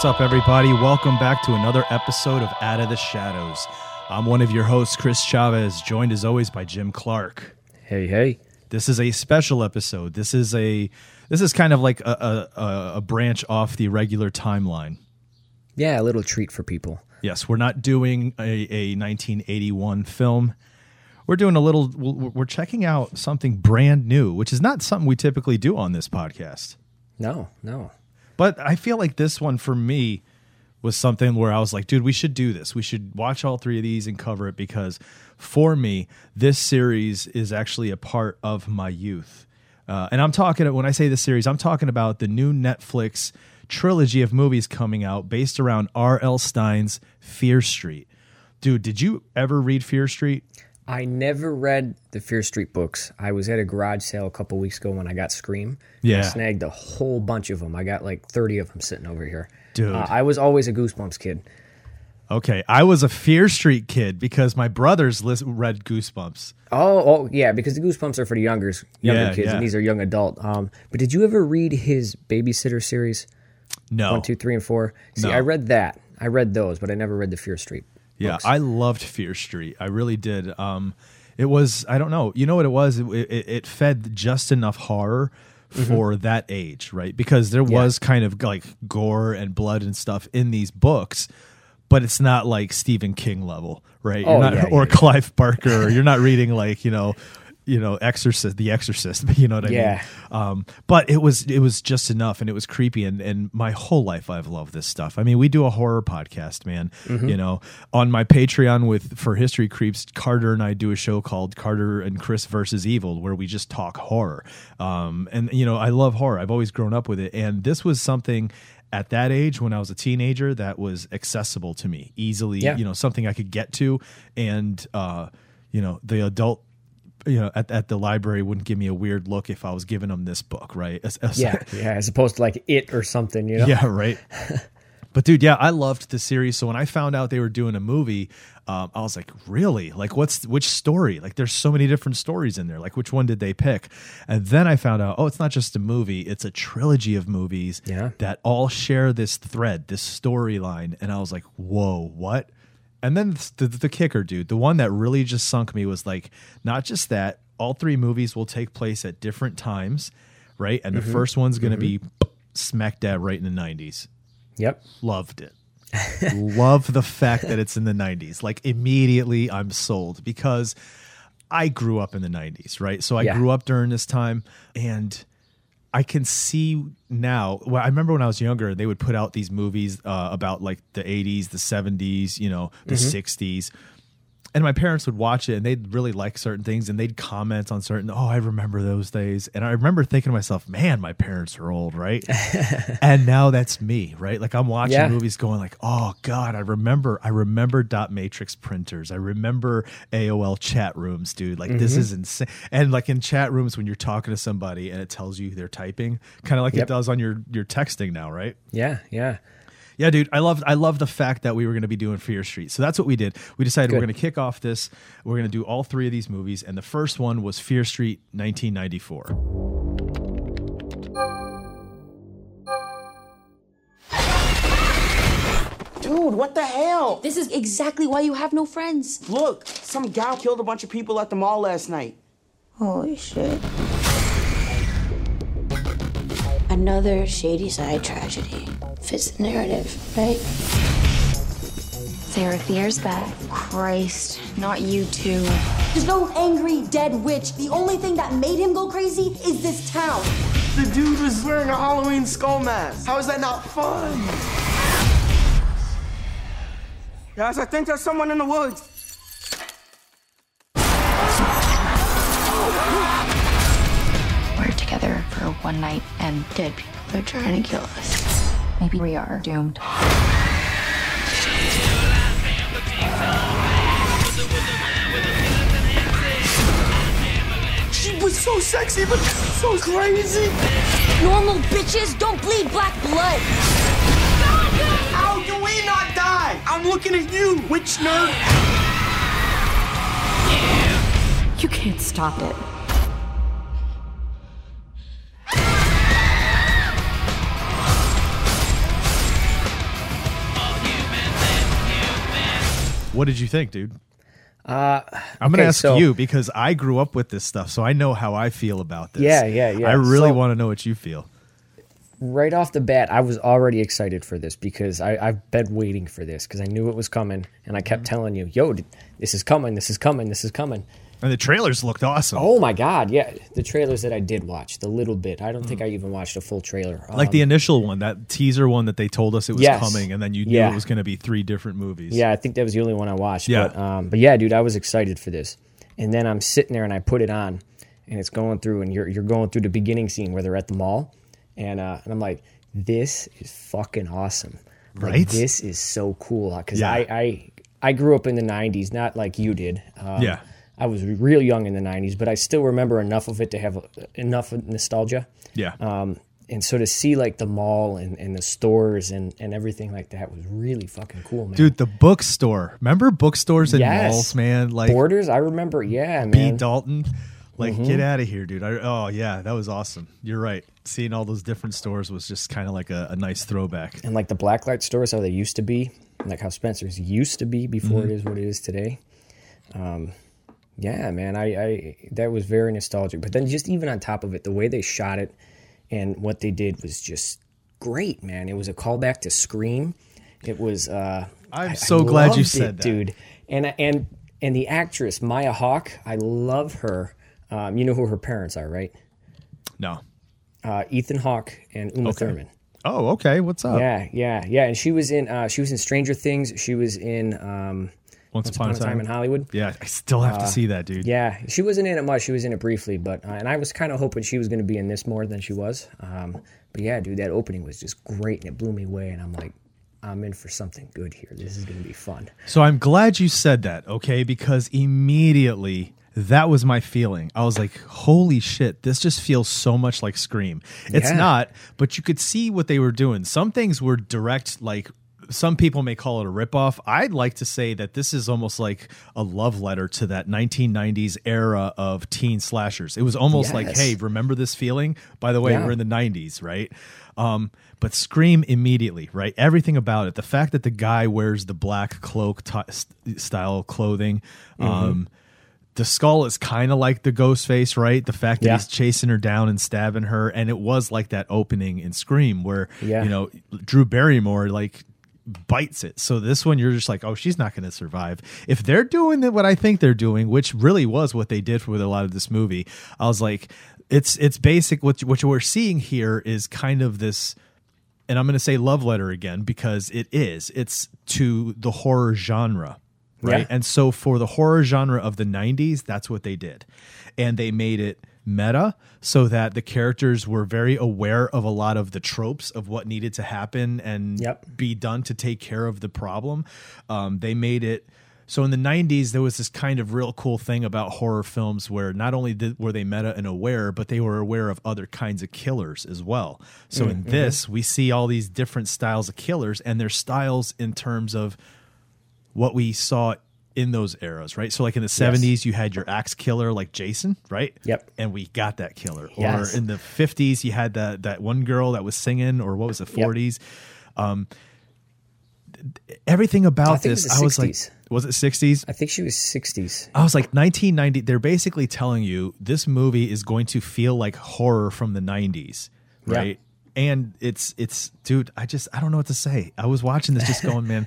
What's up, everybody? Welcome back to another episode of Out of the Shadows. I'm one of your hosts, Chris Chavez, joined as always by Jim Clark. Hey, hey. This is a special episode. This is a this is kind of like a, a, a branch off the regular timeline. Yeah, a little treat for people. Yes, we're not doing a, a 1981 film. We're doing a little. We're checking out something brand new, which is not something we typically do on this podcast. No, no. But I feel like this one for me was something where I was like, dude, we should do this. We should watch all three of these and cover it because for me, this series is actually a part of my youth. Uh, and I'm talking, when I say this series, I'm talking about the new Netflix trilogy of movies coming out based around R.L. Stine's Fear Street. Dude, did you ever read Fear Street? I never read the Fear Street books. I was at a garage sale a couple weeks ago when I got Scream. Yeah. I snagged a whole bunch of them. I got like 30 of them sitting over here. Dude. Uh, I was always a Goosebumps kid. Okay, I was a Fear Street kid because my brothers lis- read Goosebumps. Oh, oh, yeah, because the Goosebumps are for the youngers, younger Yeah, kids, yeah. and these are young adult. Um, but did you ever read his Babysitter series? No. One, two, three, and four? See, No. I read that. I read those, but I never read the Fear Street. Yeah, books. I loved Fear Street. I really did. Um, it was I don't know. You know what it was? It, it, it fed just enough horror for that age, right? Because there was kind of like gore and blood and stuff in these books, but it's not like Stephen King level, right? You're Oh, not, yeah, or yeah, yeah. Clive Barker. You're not reading like you know. You know, Exorcist, The Exorcist. You know what I Yeah. mean? Um, but it was it was just enough, and it was creepy. And and my whole life, I've loved this stuff. I mean, we do a horror podcast, man. You know, on my Patreon with for History Creeps, Carter and I do a show called Carter and Chris versus Evil, where we just talk horror. Um, and you know, I love horror. I've always grown up with it, and this was something at that age when I was a teenager that was accessible to me easily. Yeah. You know, something I could get to, and uh, you know, the adult you know at, at the library wouldn't give me a weird look if i was giving them this book right? As- as- Yeah, yeah, as opposed to like it or something, you know? yeah right. But dude yeah i loved the series. So when i found out they were doing a movie um, i was like really? Like what's which story? Like there's so many different stories in there. Like which one did they pick? And then i found out oh it's not just a movie it's a trilogy of movies Yeah. that all share this thread this storyline. And i was like whoa what and then the, the kicker, dude, the one that really just sunk me was like, not just that, all three movies will take place at different times, right? And the mm-hmm. first one's going to be mm-hmm. smack dab right in the 90s. Yep. Loved it. Love the fact that it's in the 90s. Like, immediately I'm sold because I grew up in the 90s, right? So I Yeah. grew up during this time and. I can see now. Well, I remember when I was younger, they would put out these movies uh, about like the 80s, the 70s, you know, the 60s. And my parents would watch it and they'd really like certain things and they'd comment on certain, oh, I remember those days. And I remember thinking to myself, man, my parents are old, right? and now that's me, right? Like I'm watching Yeah. movies going like, oh God, I remember, I remember dot matrix printers. I remember AOL chat rooms, dude. Like this Mm-hmm. is insane. And like in chat rooms when you're talking to somebody and it tells you they're typing, kind of like it does on your your texting now, right? Yeah, yeah. Yeah, dude, I love I love the fact that we were going to be doing Fear Street. So that's what we did. We decided we're going to kick off this. We're going to do all three of these movies, and the first one was Fear Street, 1994. Dude, what the hell? This is exactly why you have no friends. Look, some gal killed a bunch of people at the mall last night. Holy shit. Another shady side tragedy. Fits the narrative, right? Sarah Fier's back. Christ, not you too. There's no angry dead witch. The only thing that made him go crazy is this town. The dude was wearing a Halloween skull mask. How is that not fun? Guys, I think there's someone in the woods. One night, and dead people are trying to kill us. Maybe we are doomed. She was so sexy, but so crazy. Normal bitches don't bleed black blood. How do we not die? I'm looking at you, witch nerd. You can't stop it. What did you think, dude? Uh, I'm gonna okay, ask so- you because I grew up with this stuff, so I know how I feel about this. Yeah, yeah, yeah. I really So- want to know what you feel. right off the bat, I was already excited for this because I, I've been waiting for this because I knew it was coming, and I Mm-hmm. kept telling you, "Yo, this is coming, this is coming, this is coming." And the trailers looked awesome. Oh my god, yeah, the trailers that I did watch, the little bit. I don't think I even watched a full trailer. Mm. like the initial one, that teaser one that they told us it was Yes. coming, and then you knew Yeah. it was going to be three different movies. Yeah, I think that was the only one I watched. Yeah. But, um, but yeah, dude, I was excited for this. And then I'm sitting there and I put it on, and it's going through, and you're you're going through the beginning scene where they're at the mall, and uh, and I'm like, this is fucking awesome. Like, Right? this is so cool because Yeah. I, I I grew up in the '90s, not like you did. Um, Yeah. I was real young in the '90s, but I still remember enough of it to have enough nostalgia. yeah. Um, and so to see like the mall and, and the stores and, and everything like that was really fucking cool, man. Dude, the bookstore. Remember bookstores and Yes. malls, man? Like Borders, I remember. Yeah, man. B. Dalton. Like, Mm-hmm. get out of here, dude. I, oh, yeah, that was awesome. You're right. Seeing all those different stores was just kind of like a, a nice throwback. and like the blacklight stores, how they used to be, like how Spencer's used to be before Mm-hmm. it is what it is today. Um, yeah, man, I, I that was very nostalgic. But then just even on top of it, the way they shot it and what they did was just great, man. It was a callback to Scream. It was. Uh, I'm I- so I glad you said it, that. dude. And and and the actress Maya Hawke, I love her. Um, you know who her parents are, right? No. Uh, Ethan Hawke and Uma Okay. Thurman. Oh, okay. What's up? Yeah, yeah, yeah. And she was in uh, she was in Stranger Things. She was in um, Once, Upon a Time in Hollywood. Yeah, I still have to see that, dude. Uh, Yeah, she wasn't in it much. She was in it briefly, but uh, and I was kind of hoping she was going to be in this more than she was. Um, but yeah, dude, that opening was just great and it blew me away. And I'm like, I'm in for something good here. This is going to be fun. So I'm glad you said that, okay? Because immediately that was my feeling. I was like, holy shit, this just feels so much like Scream. It's Yeah. not, but you could see what they were doing. Some things were direct, like some people may call it a ripoff. I'd like to say that this is almost like a love letter to that 1990s era of teen slashers. It was almost like, hey, remember this feeling? By the way, Yeah. we're in the 90s, right? Um, but Scream immediately, right? Everything about it. The fact that the guy wears the black cloak t- style clothing. Mm-hmm. Um, the skull is kind of like the ghost face, right? The fact that Yeah. he's chasing her down and stabbing her. And it was like that opening in Scream where, Yeah. you know, Drew Barrymore, like, bites it. So this one, you're just like, oh, she's not going to survive. If they're doing what I think they're doing, which really was what they did with a lot of this movie, I was like, it's it's basic. What what we're seeing here is kind of this, and I'm going to say love letter again because it is. It's to the horror genre. Right. Yeah. And so for the horror genre of the 90s, that's what they did. And they made it meta so that the characters were very aware of a lot of the tropes of what needed to happen and Yep. be done to take care of the problem. Um, they made it so in the 90s there was this kind of real cool thing about horror films where not only did, were they meta and aware but they were aware of other kinds of killers as well so in this we see all these different styles of killers and their styles in terms of what we saw in those eras, right? So like in the 70s you had your axe killer like Jason, right? Yep. And we got that killer. Yes. Or in the 50s you had that that one girl that was singing or what was the 40s? Um everything about I this was I was like was it 60s? I think she was 60s. I was like 1990 they're basically telling you this movie is going to feel like horror from the 90s, Yeah. right? And it's it's dude, I just I don't know what to say. I was watching this just going, man,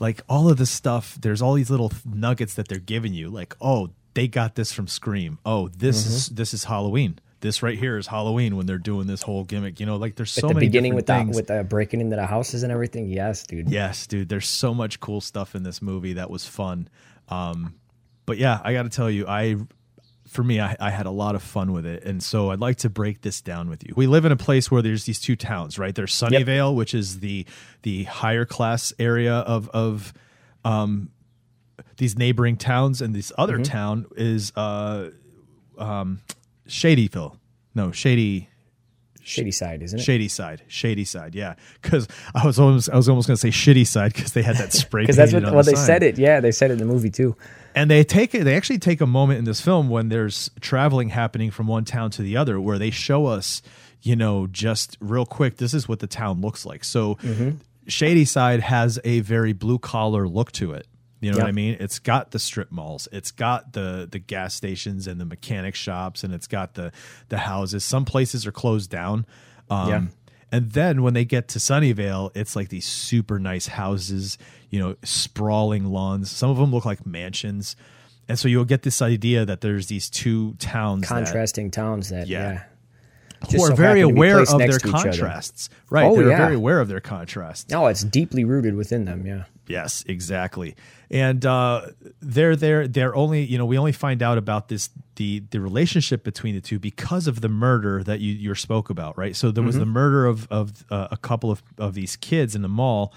like all of this stuff, there's all these little nuggets that they're giving you like, "Oh, they got this from Scream. Oh, this Mm-hmm. is this is Halloween. This right here is Halloween when they're doing this whole gimmick. You know, like there's so the many beginning with different the, things. with the breaking into the houses and everything. Yes, dude. Yes, dude. There's so much cool stuff in this movie that was fun. Um, but yeah, I got to tell you, I for me, I, I had a lot of fun with it, and so I'd like to break this down with you. We live in a place where there's these two towns, right? There's Sunnyvale, which is the the higher class area of of um, these neighboring towns, and this other town is uh, um, Shadyville. No, Shady. Shady side, isn't it? Shady side, shady side, yeah. Because I was almost, I was almost going to say shitty side because they had that spray. Because that's what well the they sign. said it. Yeah, they said it in the movie too. And they take it. They actually take a moment in this film when there's traveling happening from one town to the other, where they show us, you know, just real quick. This is what the town looks like. So, Mm-hmm. Shady Side has a very blue collar look to it. You know what I mean? It's got the strip malls, it's got the the gas stations and the mechanic shops, and it's got the the houses. Some places are closed down. Um, Yeah. And then when they get to Sunnyvale, it's like these super nice houses, you know, sprawling lawns. Some of them look like mansions. And so you'll get this idea that there's these two towns that- Contrasting towns that Yeah. yeah. Who are so very happen to be aware of their contrasts. Right. Oh, They're yeah. very aware of their contrasts. No, it's deeply rooted within them. Yeah. Yes, exactly. And uh, they're there. They're only you know we only find out about this the the relationship between the two because of the murder that you you spoke about, right? So there was Mm-hmm. the murder of of uh, a couple of of these kids in the mall.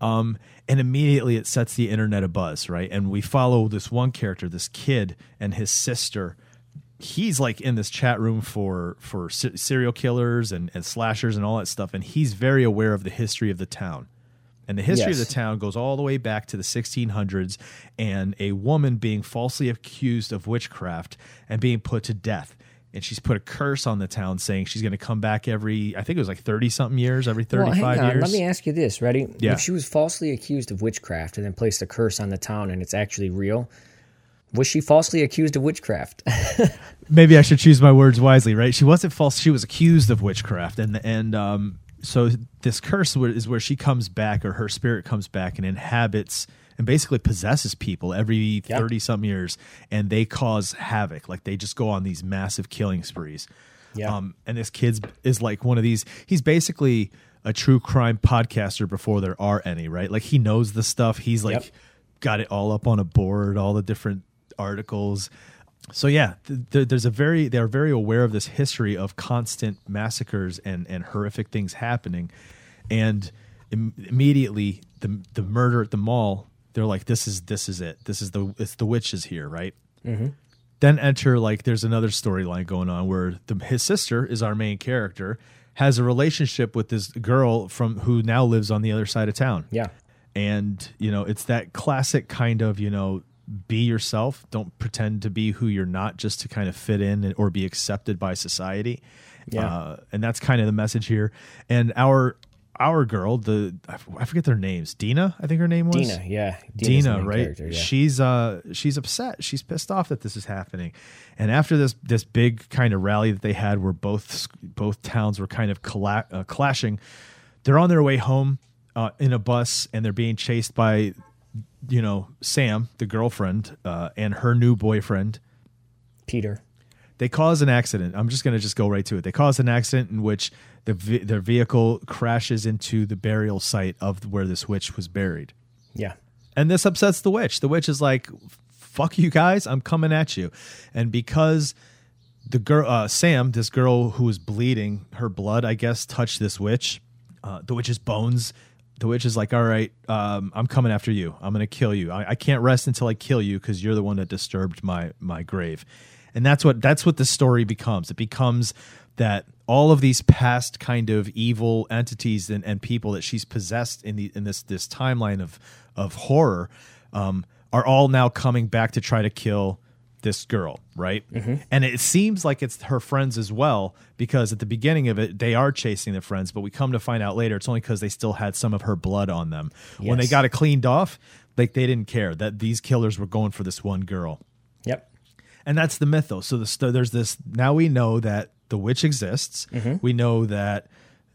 Um, and immediately it sets the internet abuzz, right? And we follow this one character, this kid, and his sister. He's like in this chat room for for se- serial killers and, and slashers and all that stuff, and he's very aware of the history of the town. And the history Yes. of the town goes all the way back to the 1600s and a woman being falsely accused of witchcraft and being put to death. And she's put a curse on the town saying she's going to come back every, I think it was like 30 something years, every 35 well, years. Let me ask you this. Ready? Yeah. If she was falsely accused of witchcraft and then placed a curse on the town and it's actually real, was she falsely accused of witchcraft? maybe I should choose my words wisely, right? She wasn't false. She was accused of witchcraft, and and um, so this curse is where she comes back, or her spirit comes back and inhabits and basically possesses people every thirty some years, and they cause havoc. Like they just go on these massive killing sprees. Yeah. Um, and this kid's is like one of these. He's basically a true crime podcaster before there are any, right? Like he knows the stuff. He's like Yep. got it all up on a board, all the different articles. So yeah, th- th- there's a very they're very aware of this history of constant massacres and and horrific things happening, and Im- immediately the the murder at the mall. They're like, this is this is it. This is the it's the witches here, right? Mm-hmm. then enter like there's another storyline going on where the, his sister is our main character has a relationship with this girl from who now lives on the other side of town yeah. and you know it's that classic kind of you know be yourself don't pretend to be who you're not just to kind of fit in or be accepted by society Yeah. uh, and that's kind of the message here and our our girl the I forget their names Deena I think her name was Deena, yeah. Deena's Deena, right? yeah. She's uh she's upset. She's pissed off that this is happening. And after this this big kind of rally that they had, where both both towns were kind of colla- uh, clashing, they're on their way home uh, in a bus, and they're being chased by, you know, Sam, the girlfriend, uh, and her new boyfriend. Peter. They cause an accident. I'm just going to just go right to it. They cause an accident in which the their vehicle crashes into the burial site of where this witch was buried. Yeah. And this upsets the witch. The witch is like, "Fuck you guys, I'm coming at you." And because the girl, uh, Sam, this girl who was bleeding, her blood, I guess, touched this witch. Uh, the witch's bones. The witch is like, "All right, um, I'm coming after you. I'm gonna kill you. I, I can't rest until I kill you because you're the one that disturbed my my grave." And that's what that's what the story becomes. It becomes that all of these past kind of evil entities and, and people that she's possessed in the in this this timeline of of horror um, are all now coming back to try to kill this girl, right? Mm-hmm. And it seems like it's her friends as well because at the beginning of it they are chasing the friends, but we come to find out later it's only because they still had some of her blood on them. When they got it cleaned off, like they didn't care that these killers were going for this one girl Yep. and that's the mythos. So the, there's this. Now we know that the witch exists. Mm-hmm. We know that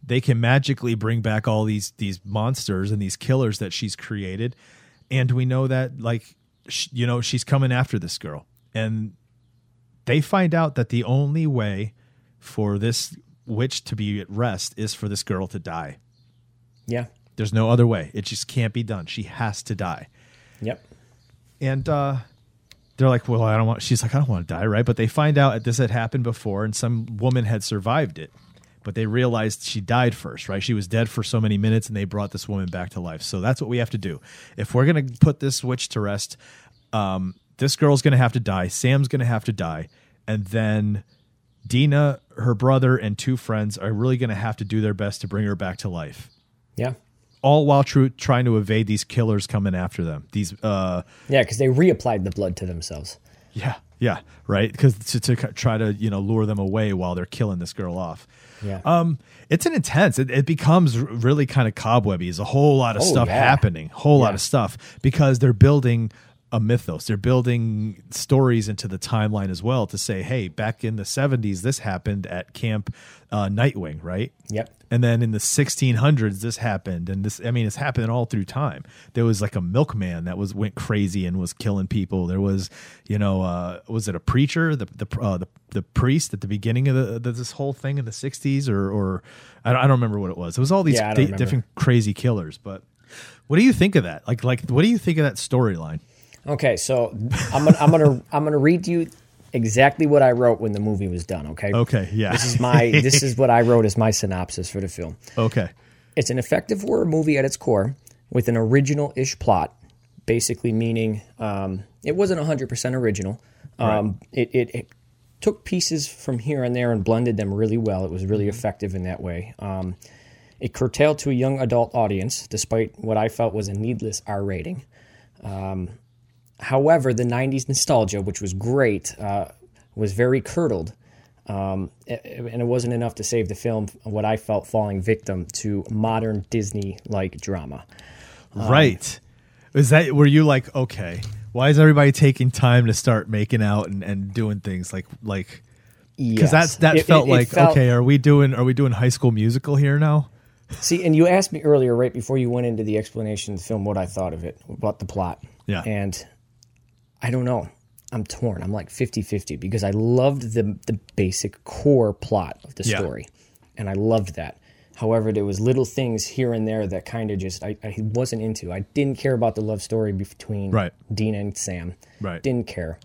they can magically bring back all these these monsters and these killers that she's created, and we know that like sh- you know she's coming after this girl, and they find out that the only way for this witch to be at rest is for this girl to die. Yeah. There's no other way. It just can't be done. She has to die Yep. and uh they're like, well, I don't want. She's like, I don't want to die, right? But they find out that this had happened before, and some woman had survived it. But they realized she died first, right? She was dead for so many minutes, and they brought this woman back to life. So that's what we have to do. If we're gonna put this witch to rest, um, this girl's gonna have to die. Sam's gonna have to die, and then Deena, her brother, and two friends are really gonna have to do their best to bring her back to life Yeah. all while trying to evade these killers coming after them. These, uh, Yeah, because they reapplied the blood to themselves. yeah, yeah, right. Because to, to try to you know lure them away while they're killing this girl off. Yeah. Um, it's an intense. It, it becomes really kind of cobwebby. There's a whole lot of Oh, stuff yeah. happening, whole lot of stuff because they're building a mythos. They're building stories into the timeline as well to say, hey, back in the 70s, this happened at Camp uh, Nightwing, right? Yep. And then in the 1600s, this happened, and this—I mean, it's happening all through time. There was like a milkman that was went crazy and was killing people. There was, you know, uh, was it a preacher, the the uh, the, the priest at the beginning of the, the this whole thing in the 60s, or or I don't, I don't remember what it was. It was all these Yeah, different crazy killers. But what do you think of that? Like like what do you think of that storyline? Okay, so I'm gonna I'm gonna I'm gonna read you exactly what I wrote when the movie was done. Okay. Okay, yeah. This is my this is what I wrote as my synopsis for the film. Okay, It's an effective horror movie at its core with an original ish plot, basically meaning um, it wasn't 100% original. Um, it, it, it took pieces from here and there and blended them really well. It was really effective in that way. Um, it curtailed to a young adult audience, despite what I felt was a needless R rating. Um, however, the 90s nostalgia, which was great, uh, was very curdled. Um, and it wasn't enough to save the film, what I felt falling victim to modern Disney like drama. Um, right. Is that were you like okay? Why is everybody taking time to start making out and, and doing things like like because Yes. that's that It- it- felt it like felt- okay are we doing are we doing high school musical here now See, and you asked me earlier, right before you went into the explanation of the film, what I thought of it, about the plot. Yeah. And I don't know. I'm torn. I'm like 50 50 because I loved the, the basic core plot of the Yeah. story. And I loved that. However, there was little things here and there that kind of just I, I wasn't into. I didn't care about the love story between Right. Deena and Sam. Right. Didn't care.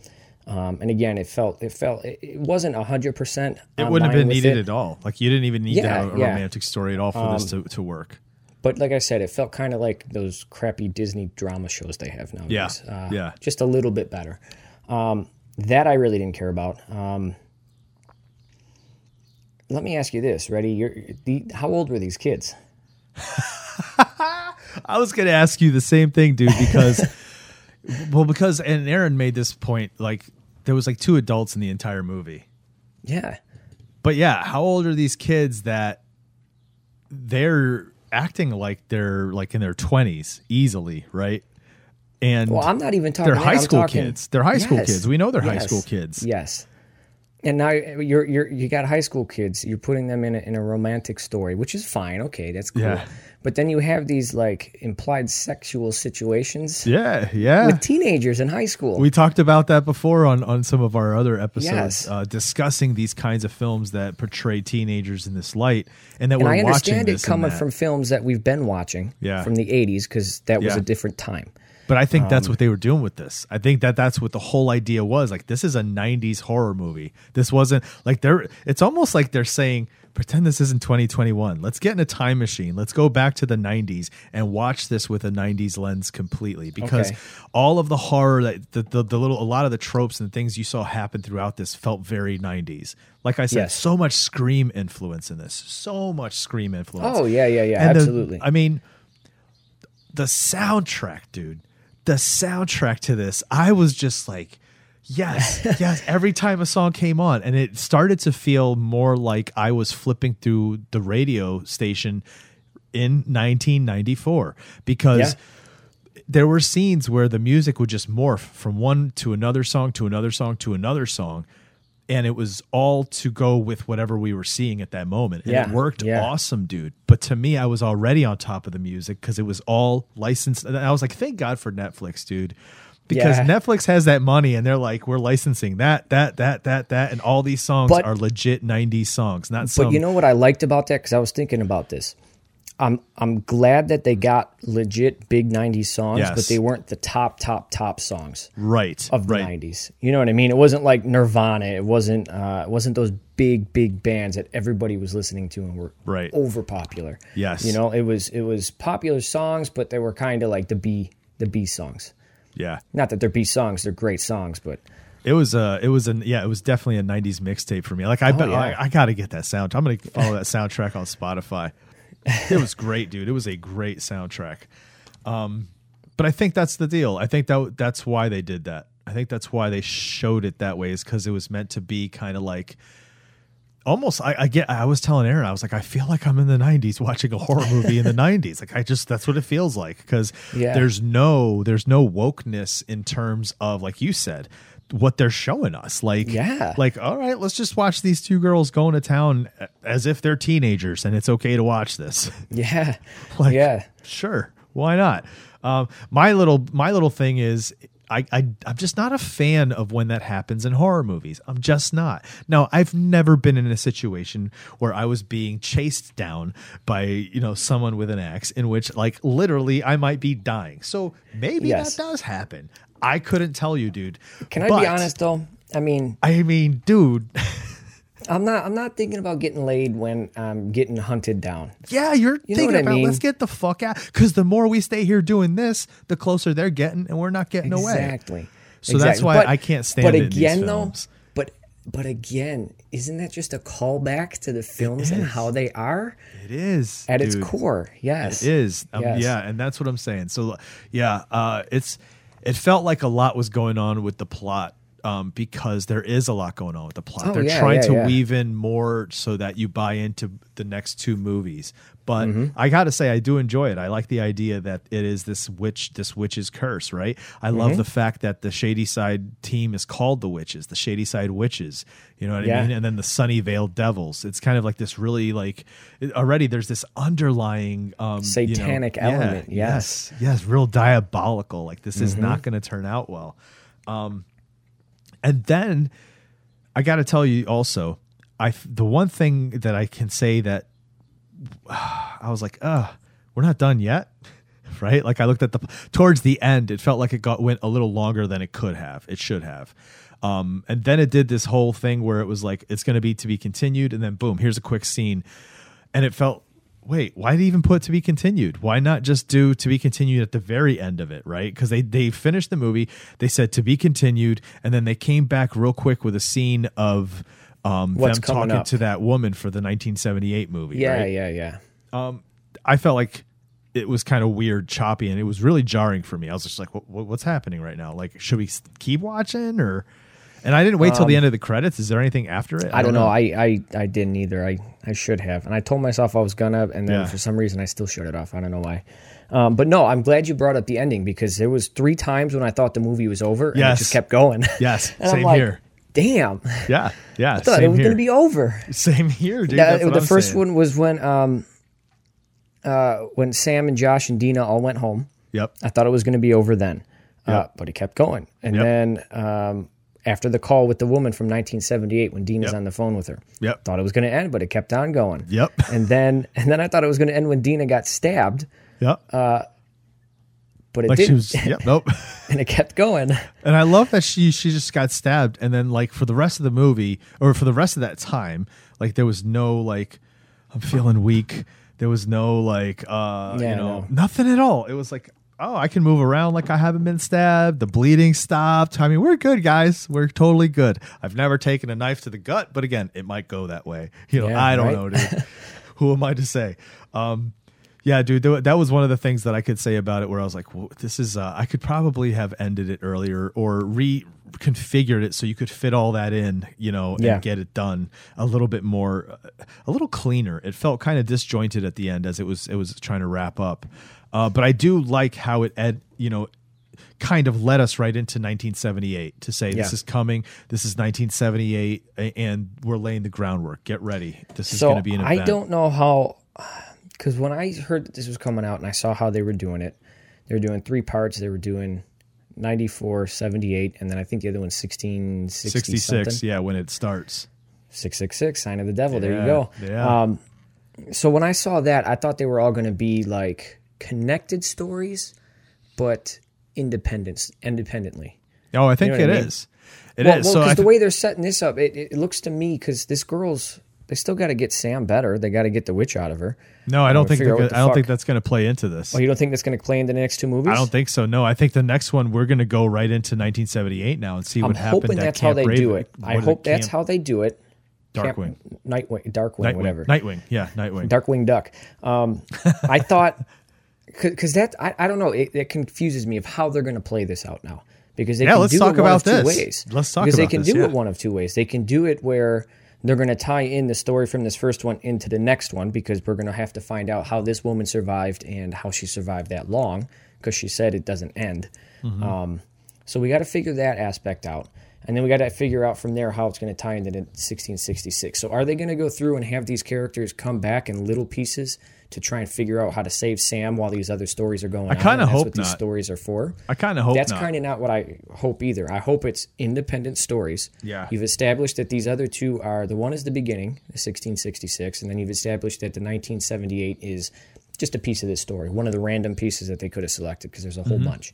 Um, and again, it felt it felt it, it wasn't hundred percent. it wouldn't have been needed at all like you didn't even need to have a yeah. Um, romantic story at all for this to, to work But like I said, it felt kind of like those crappy Disney drama shows they have nowadays. Yeah, Uh, yeah. Just a little bit better. Um, that I really didn't care about. Um, let me ask you this. Ready? You're, the, how old were these kids? I was going to ask you the same thing, dude, because, well, because, and Aaron made this point like there was like two adults in the entire movie. Yeah. But yeah, how old are these kids that they're acting like they're like in their 20s easily, right? And Well, I'm not even talking. they're high I'm school talking- kids. They're high school kids. We know they're high school kids. Yes. And now you're you're you got high school kids. You're putting them in a, in a romantic story, which is fine. Okay, that's cool. Yeah. But then you have these like implied sexual situations Yeah, yeah. with teenagers in high school. We talked about that before on, on some of our other episodes, Yes. uh, discussing these kinds of films that portray teenagers in this light, and that and we're I understand it coming from films that we've been watching Yeah. from the 80s because that was Yeah. a different time. But I think Um, that's what they were doing with this. I think that that's what the whole idea was. Like this is a '90s horror movie. This wasn't like they're. It's almost like they're saying, "Pretend this isn't 2021. Let's get in a time machine. Let's go back to the '90s and watch this with a '90s lens completely." Because Okay. all of the horror that the, the the little a lot of the tropes and things you saw happen throughout this felt very '90s. Like I said, Yes. so much scream influence in this. So much scream influence. Oh, yeah, yeah, yeah, And the- absolutely. I mean, the soundtrack, dude. The soundtrack to this, I was just like, yes, yes. Every time a song came on, and it started to feel more like I was flipping through the radio station in 1994 because Yeah. there were scenes where the music would just morph from one to another song to another song to another song. And it was all to go with whatever we were seeing at that moment. And it worked yeah. awesome, dude. But to me, I was already on top of the music because it was all licensed. And I was like, thank God for Netflix, dude. Because Yeah. Netflix has that money and they're like, we're licensing that, that, that, that, that. And all these songs But- are legit 90s songs, not some. But you know what I liked about that? Because I was thinking about this. I'm I'm glad that they got legit big '90s songs, Yes. but they weren't the top, top, top songs right of the right '90s. You know what I mean? It wasn't like Nirvana. It wasn't. Uh, it wasn't those big, big bands that everybody was listening to and were Right. over popular. Yes. You know, it was it was popular songs, but they were kind of like the B the B songs. Yeah Not that they're B songs; they're great songs, but It was a, it was an, yeah, it was definitely a '90s mixtape for me. Like I, bet Oh, yeah. I, I got to get that sound. I'm gonna follow that soundtrack on Spotify. It was great, dude. It was a great soundtrack. Um, but I think that's the deal. I think that that's why they did that. I think that's why they showed it that way is because it was meant to be kind of like almost I, I get I was telling Aaron I was like I feel like I'm in the 90s watching a horror movie in the 90s like I just that's what it feels like because Yeah. there's no there's no wokeness in terms of like you said what they're showing us like Yeah. like all right let's just watch these two girls going to town as if they're teenagers and it's okay to watch this yeah, like yeah. sure why not um, my little my little thing is I, I i'm just not a fan of when that happens in horror movies. I'm just not. Now i've never been in a situation where i was being chased down by you know someone with an axe in which like literally i might be dying. So maybe Yes. that does happen. I couldn't tell you dude. Can I But, be honest though? I mean, i mean dude I'm not. I'm not thinking about getting laid when I'm getting hunted down. Yeah, you're You thinking what I about mean? let's get the fuck out because the more we stay here doing this, the closer they're getting, and we're not getting away. Exactly. So that's Exactly. why I can't stand But it in these again, though, but but again, isn't that just a callback to the films and how they are It is at its core? Yes, It is. Um, Yes. Yeah, and that's what I'm saying. So yeah, uh, it's it felt like a lot was going on with the plot. Um, because there is a lot going on with the plot. Oh, They're yeah, trying yeah, to yeah. weave in more so that you buy into the next two movies. But Mm-hmm. I got to say, I do enjoy it. I like the idea that it is this witch, this witch's curse, right? I Mm-hmm. love the fact that the Shady Side team is called the Witches, the Shady Side Witches. You know what. I mean? And then the Sunnyvale Devils. It's kind of like this really like already. There's this underlying um, you know- Satanic element, yes. yes, yes, real diabolical. Like this is Mm-hmm. not going to turn out well. Um, and then I got to tell you also, I the one thing that I can say that I was like, uh, we're not done yet. Right? Like I looked at the towards the end, it felt like it got went a little longer than it could have. It should have. Um, and then it did this whole thing where it was like it's going to be to be continued, and then boom, here's a quick scene, and it felt. Wait, why did he even put to be continued? Why not just do to be continued at the very end of it, right? Because they they finished the movie, they said to be continued, and then they came back real quick with a scene of um, them talking up. to that woman for the 1978 movie. yeah, right? yeah, yeah. I felt like it was kind of weird, choppy, and it was really jarring for me. I was just like, what, what, "What's happening right now? Like, should we keep watching or?" And I didn't wait till the end of the credits. Is there anything after it? Um, I don't know. I, I I didn't either. I I should have, and I told myself I was gonna, and then Yeah. for some reason I still shut it off. I don't know why. Um, but no, I'm glad you brought up the ending because there was three times when I thought the movie was over, and Yes. it just kept going. Yes, same like, here. Damn, Yeah, yeah. I thought it was here. gonna be over. same here, dude. Yeah, That's the I'm first saying. one was when um uh when Sam and Josh and Deena all went home. Yep. I thought it was going to be over then, uh, but it kept going. And Yep. then um, after the call with the woman from 1978, when Deena's Yep. on the phone with her, Yep. thought it was going to end, but it kept on going. Yep. And then and then I thought it was going to end when Deena got stabbed, Yep. but it like didn't, was. Yep. Nope. and it kept going. And I love that she she just got stabbed, and then like for the rest of the movie, or for the rest of that time, like there was no like I'm feeling weak. There was no like uh Yeah, you know no. nothing at all. It was like oh I can move around like I haven't been stabbed. The bleeding stopped. I mean we're good guys. We're totally good. I've never taken a knife to the gut, but again it might go that way. You know Yeah, I don't right? know, dude. Who am I to say? Um, yeah, dude, th- that was one of the things that I could say about it where I was like, well, this is, uh, I could probably have ended it earlier or reconfigured it so you could fit all that in, you know, and Yeah. get it done a little bit more, uh, a little cleaner. It felt kind of disjointed at the end as it was, it was trying to wrap up. Uh, but I do like how it, ed, you know, kind of led us right into 1978 to say this is coming. This is 1978, and we're laying the groundwork. Get ready. This is so going to be an event. I don't know how, because when I heard that this was coming out and I saw how they were doing it, they were doing three parts. They were doing 94, 78, and then I think the other one's 16, 60 66 something. yeah when it starts 666 sign of the devil there you go yeah. um so when I saw that, I thought they were all going to be like connected stories, but independent, independently. Oh, I think know what it I is. mean? It is. well, well, so because I the way they're setting this up, it, it looks to me because this girl's they still got to get Sam better. They got to get the witch out of her. no, I don't think figure out they're what gonna- I don't think that's going to play into this. Oh, you don't think that's going to play in the next two movies? I don't think so. No, I think the next one we're going to go right into 1978 now and see I'm what happened. hoping at that's Camp how they do Raven. it. I hope that's Camp how they do it. Camp- Darkwing. Nightwing, Darkwing, Nightwing. whatever. Nightwing. Yeah, Nightwing. Darkwing Duck. Um, I thought because that I, I don't know it, it confuses me of how they're going to play this out now because they Yeah, can let's do talk it one about of two ways. Let's talk because they can this, do yeah. it one of two ways. They can do it where they're going to tie in the story from this first one into the next one because we're going to have to find out how this woman survived and how she survived that long because she said it doesn't end. Mm-hmm. Um, so we got to figure that aspect out. And then we got to figure out from there how it's going to tie into 1666. So are they going to go through and have these characters come back in little pieces to try and figure out how to save Sam while these other stories are going on? I kinda hope what these not. stories are for. I kind of hope That's kind of not what I hope either. I hope it's independent stories. Yeah. You've established that these other two are the one is the beginning, 1666, and then you've established that the 1978 is just a piece of this story, one of the random pieces that they could have selected because there's a whole Mm-hmm. bunch.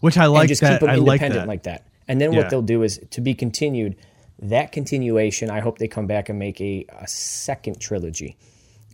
Which I like just that. keep them I like independent that. like that. And then Yeah. what they'll do is to be continued. That continuation, I hope they come back and make a, a second trilogy,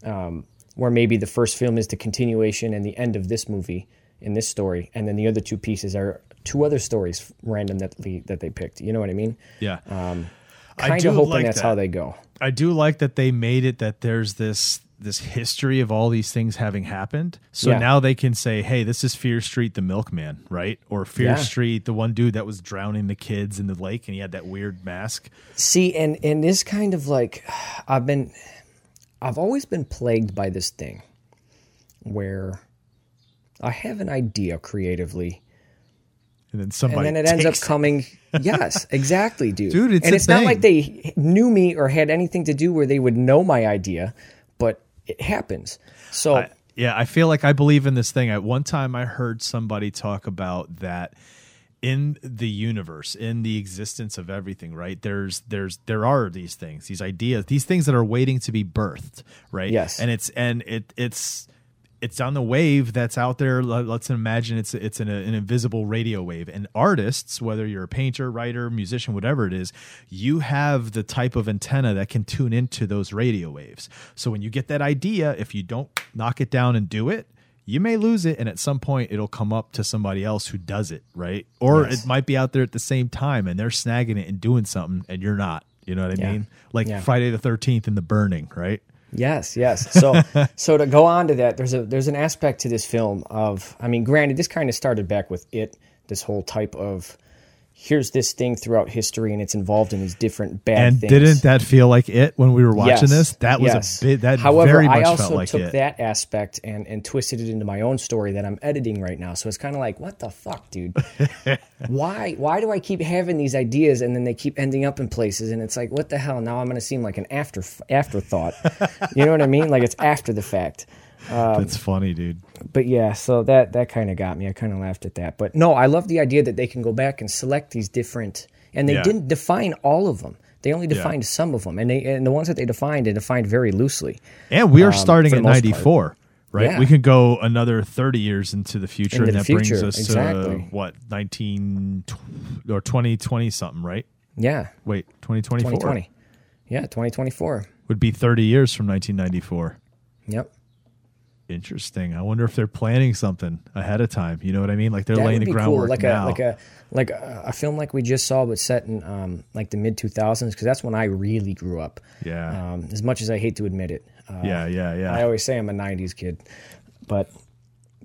um, where maybe the first film is the continuation and the end of this movie in this story, and then the other two pieces are two other stories random that they, that they picked. You know what I mean? Yeah. I Kind do of hoping like that's that. how they go. I do like that they made it that there's this this history of all these things having happened. So Yeah. now they can say, "Hey, this is Fear Street, the milkman, right?" Or Fear Yeah. Street, the one dude that was drowning the kids in the lake, and he had that weird mask. See, and and this kind of like, I've been, I've always been plagued by this thing, where I have an idea creatively, And then somebody, and then it ends up coming. Yes, exactly, dude. Dude, it's and it's not like they knew me or had anything to do where they would know my idea, it happens. So I- yeah, I feel like I believe in this thing. At one time, I heard somebody talk about that in the universe, in the existence of everything. Right? There's, there's, there are these things, these ideas, these things that are waiting to be birthed. Right? Yes. and it's and it it's it's on the wave that's out there. Let- Let's imagine it's it's an, an invisible radio wave. And artists, whether you're a painter, writer, musician, whatever it is, you have the type of antenna that can tune into those radio waves. So when you get that idea, if you don't knock it down and do it, you may lose it, and at some point it'll come up to somebody else who does it, right? Or Yes. it might be out there at the same time, and they're snagging it and doing something, and you're not. You know what I Yeah. mean? Like Yeah. Friday the Thirteenth and the Burning, right? Yes, yes. So, so to go on to that, there's a there's an aspect to this film of, I mean, granted, this kind of started back with it, this whole type of, here's this thing throughout history, and it's involved in these different bad And things. didn't that feel like it when we were watching Yes, this? That was yes. a bit. That However, very much I also felt like took it. that aspect and and twisted it into my own story that I'm editing right now. So it's kind of like, what the fuck, dude? why why do I keep having these ideas and then they keep ending up in places and it's like, what the hell? Now I'm going to seem like an after afterthought. you know what I mean? Like it's after the fact. That's funny, dude. But yeah, so that that kind of got me. I kind of laughed at that. But no, I love the idea that they can go back and select these different, and they Yeah. didn't define all of them. They only defined some of them, and they and the ones that they defined, they defined very loosely. And we are um, starting at part. '94, right? Yeah. We could go another 30 years into the future, Into and the that brings future, us to exactly. what 19 tw- or 2020 something, right? Yeah, Wait, 2024 2020. Yeah, 2024. would be 30 years from 1994. Yep. Interesting. I wonder if they're planning something ahead of time. You know what I mean? Like they're That laying the be cool, like now. a like a like a, a film like we just saw, but set in um, like the mid 2000s, because that's when I really grew up. yeah, Um, as much as I hate to admit it. Uh, yeah, yeah, yeah. I always say I'm a '90s kid, but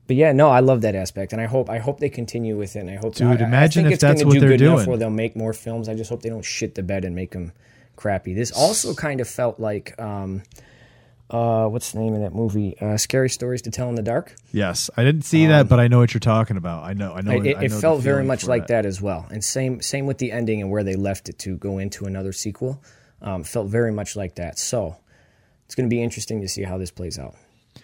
but yeah, no, I love that aspect, and I hope I hope they continue with it. And I hope, Dude, I- I, imagine think if that's what do they're doing. Where they'll make more films. I just hope they don't shit the bed and make them crappy. This also kind of felt like. Um, uh, what's the name of that movie? Uh, Scary Stories to Tell in the Dark. yes, I didn't see that, but I know what you're talking about. I know. I know. Um, It, I know felt very much like that. as well, and same same with the ending and where they left it to go into another sequel. Um, felt very much like that. So it's going to be interesting to see how this plays out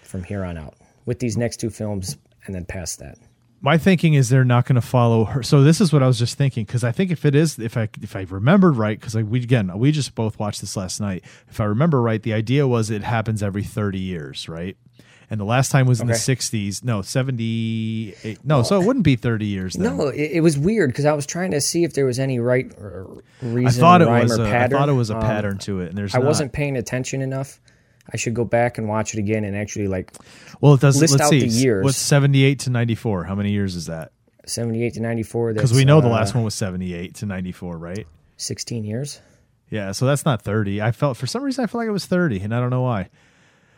from here on out with these next two films and then past that. My thinking is they're not going to follow her. So this is what I was just thinking because I think if it is, if I if I remembered right, because we again we just both watched this last night. If I remember right, the idea was it happens every thirty years, right? And the last time was in the '60s. No, '78. No, so it wouldn't be 30 years. Then. No, it, it was weird because I was trying to see if there was any right reason, I thought it was. or A, I pattern. thought it was a Um, pattern to it, and there's. I not. wasn't paying attention enough. I should go back and watch it again and actually like Well, it doesn't list let's out see. the years. What's 78 to 94? How many years is that? 78 to 94. Because we know the uh, last one was 78 to 94, right? 16 years. Yeah, so that's not 30. I felt for some reason I felt like it was 30, and I don't know why.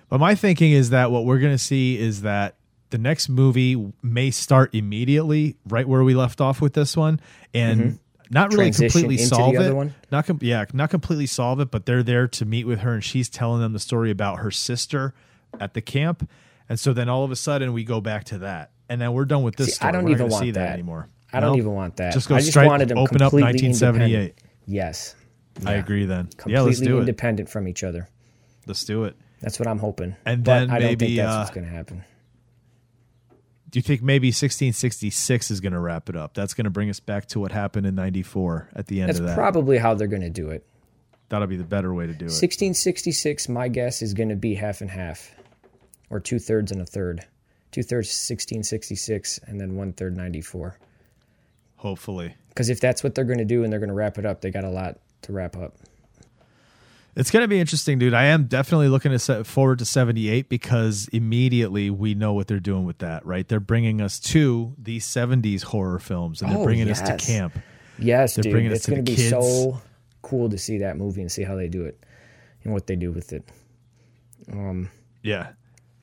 But my thinking is that what we're going to see is that the next movie may start immediately right where we left off with this one and not really. Completely solve it. Not com- yeah, not completely solve it, but they're there to meet with her and she's telling them the story about her sister at the camp. And so then all of a sudden we go back to that. And then we're done with this See, story. I don't We're even want see that, that. anymore. I don't No? even want that. Just go I just straight wanted them open up completely 1978. independent. Yes. I agree then. Completely Yeah, let's do it. independent from each other. Let's do it. That's what I'm hoping. And but then I don't think maybe, that's uh, what's going to happen. Do you think maybe 1666 is going to wrap it up? That's going to bring us back to what happened in 94 at the end That's of that. probably how they're going to do it. That'll be the better way to do it. 1666, my guess is going to be half and half, or two thirds and a third. Two thirds 1666, and then one third 94. Hopefully. Because if that's what they're going to do and they're going to wrap it up, they got a lot to wrap up. It's going to be interesting, dude. I am definitely looking to set forward to 78 because immediately we know what they're doing with that, right? They're bringing us to the 70s horror films and they're Oh, bringing us to camp. Yes, They're dude. bringing It's going to be kids. so cool to see that movie and see how they do it and what they do with it. Yeah.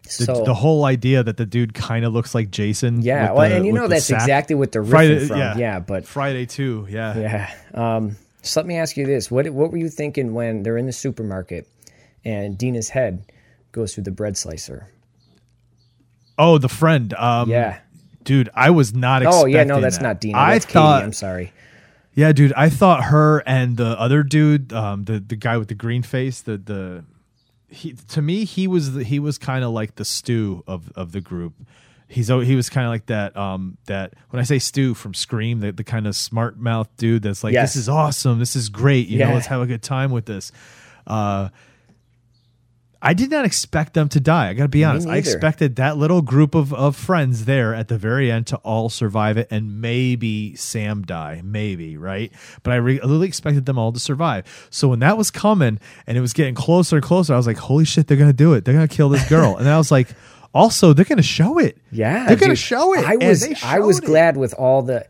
The, So, the whole idea that the dude kind of looks like Jason. yeah, well, the- and you know that's sack. exactly what they're riffing Friday, from. yeah. Yeah. but Friday too. Yeah. Yeah. Um, so let me ask you this: what what were you thinking when they're in the supermarket and Deena's head goes through the bread slicer? Oh, the friend. Um, Yeah. Dude, I was not Oh expecting yeah, no, that's that. not Deena. I That's Katie. thought, I'm sorry. Yeah, dude, I thought her and the other dude, um, the the guy with the green face, the the he to me he was the, he was kind of like the Stu of of the group. He's he was kind of like that um that when I say Stu from Scream, the, the kind of smart mouth dude that's like Yes. this is awesome, this is great, you know, let's have a good time with this. Uh I did not expect them to die. I got to be honest. I expected that little group of, of friends there at the very end to all survive it and maybe Sam die. Maybe, right? But I re- really expected them all to survive. So when that was coming and it was getting closer and closer, I was like, holy shit, they're going to do it. They're going to kill this girl. and then I was like, also, they're going to show it. Yeah, They're going to show it. I was I was it. glad with all the.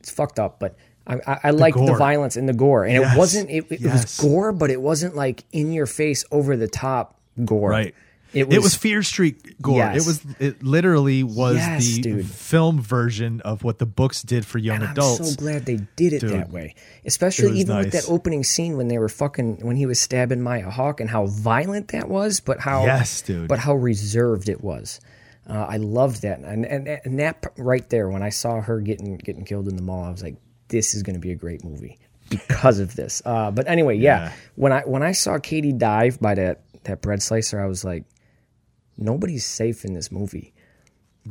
It's fucked up, but I I, I liked the violence and the gore, and Yes. it wasn't it, it Yes. was gore, but it wasn't like in your face, over the top gore. Right. It It was, was, Fear Street gore. Yes. It was. It literally was Yes, the dude. film version of what the books did for young And adults. I'm so glad they did it Dude. that way. Especially was even with that opening scene when they were fucking when he was stabbing Maya Hawke and how violent that was, but how Yes, dude. but how reserved it was. Uh, I loved that, and, and and that right there when I saw her getting getting killed in the mall, I was like, this is going to be a great movie because of this. Uh, but anyway, yeah. Yeah. when I when I saw Katie dive by that that bread slicer, I was like, nobody's safe in this movie.